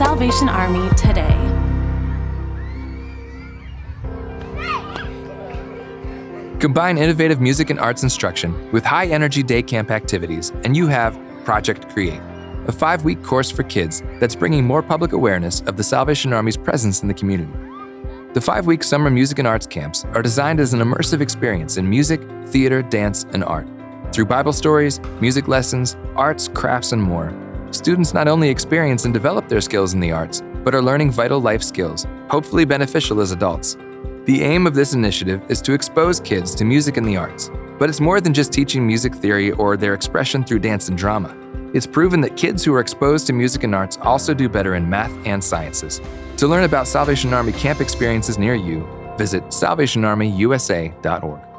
Salvation Army today. Combine innovative music and arts instruction with high energy day camp activities, and you have Project Create, a five week course for kids that's bringing more public awareness of the Salvation Army's presence in the community. The five week summer music and arts camps are designed as an immersive experience in music, theater, dance, and art. Through Bible stories, music lessons, arts, crafts, and more, students not only experience and develop their skills in the arts, but are learning vital life skills, hopefully beneficial as adults. The aim of this initiative is to expose kids to music and the arts, but it's more than just teaching music theory or their expression through dance and drama. It's proven that kids who are exposed to music and arts also do better in math and sciences. To learn about Salvation Army camp experiences near you, visit salvationarmyusa.org.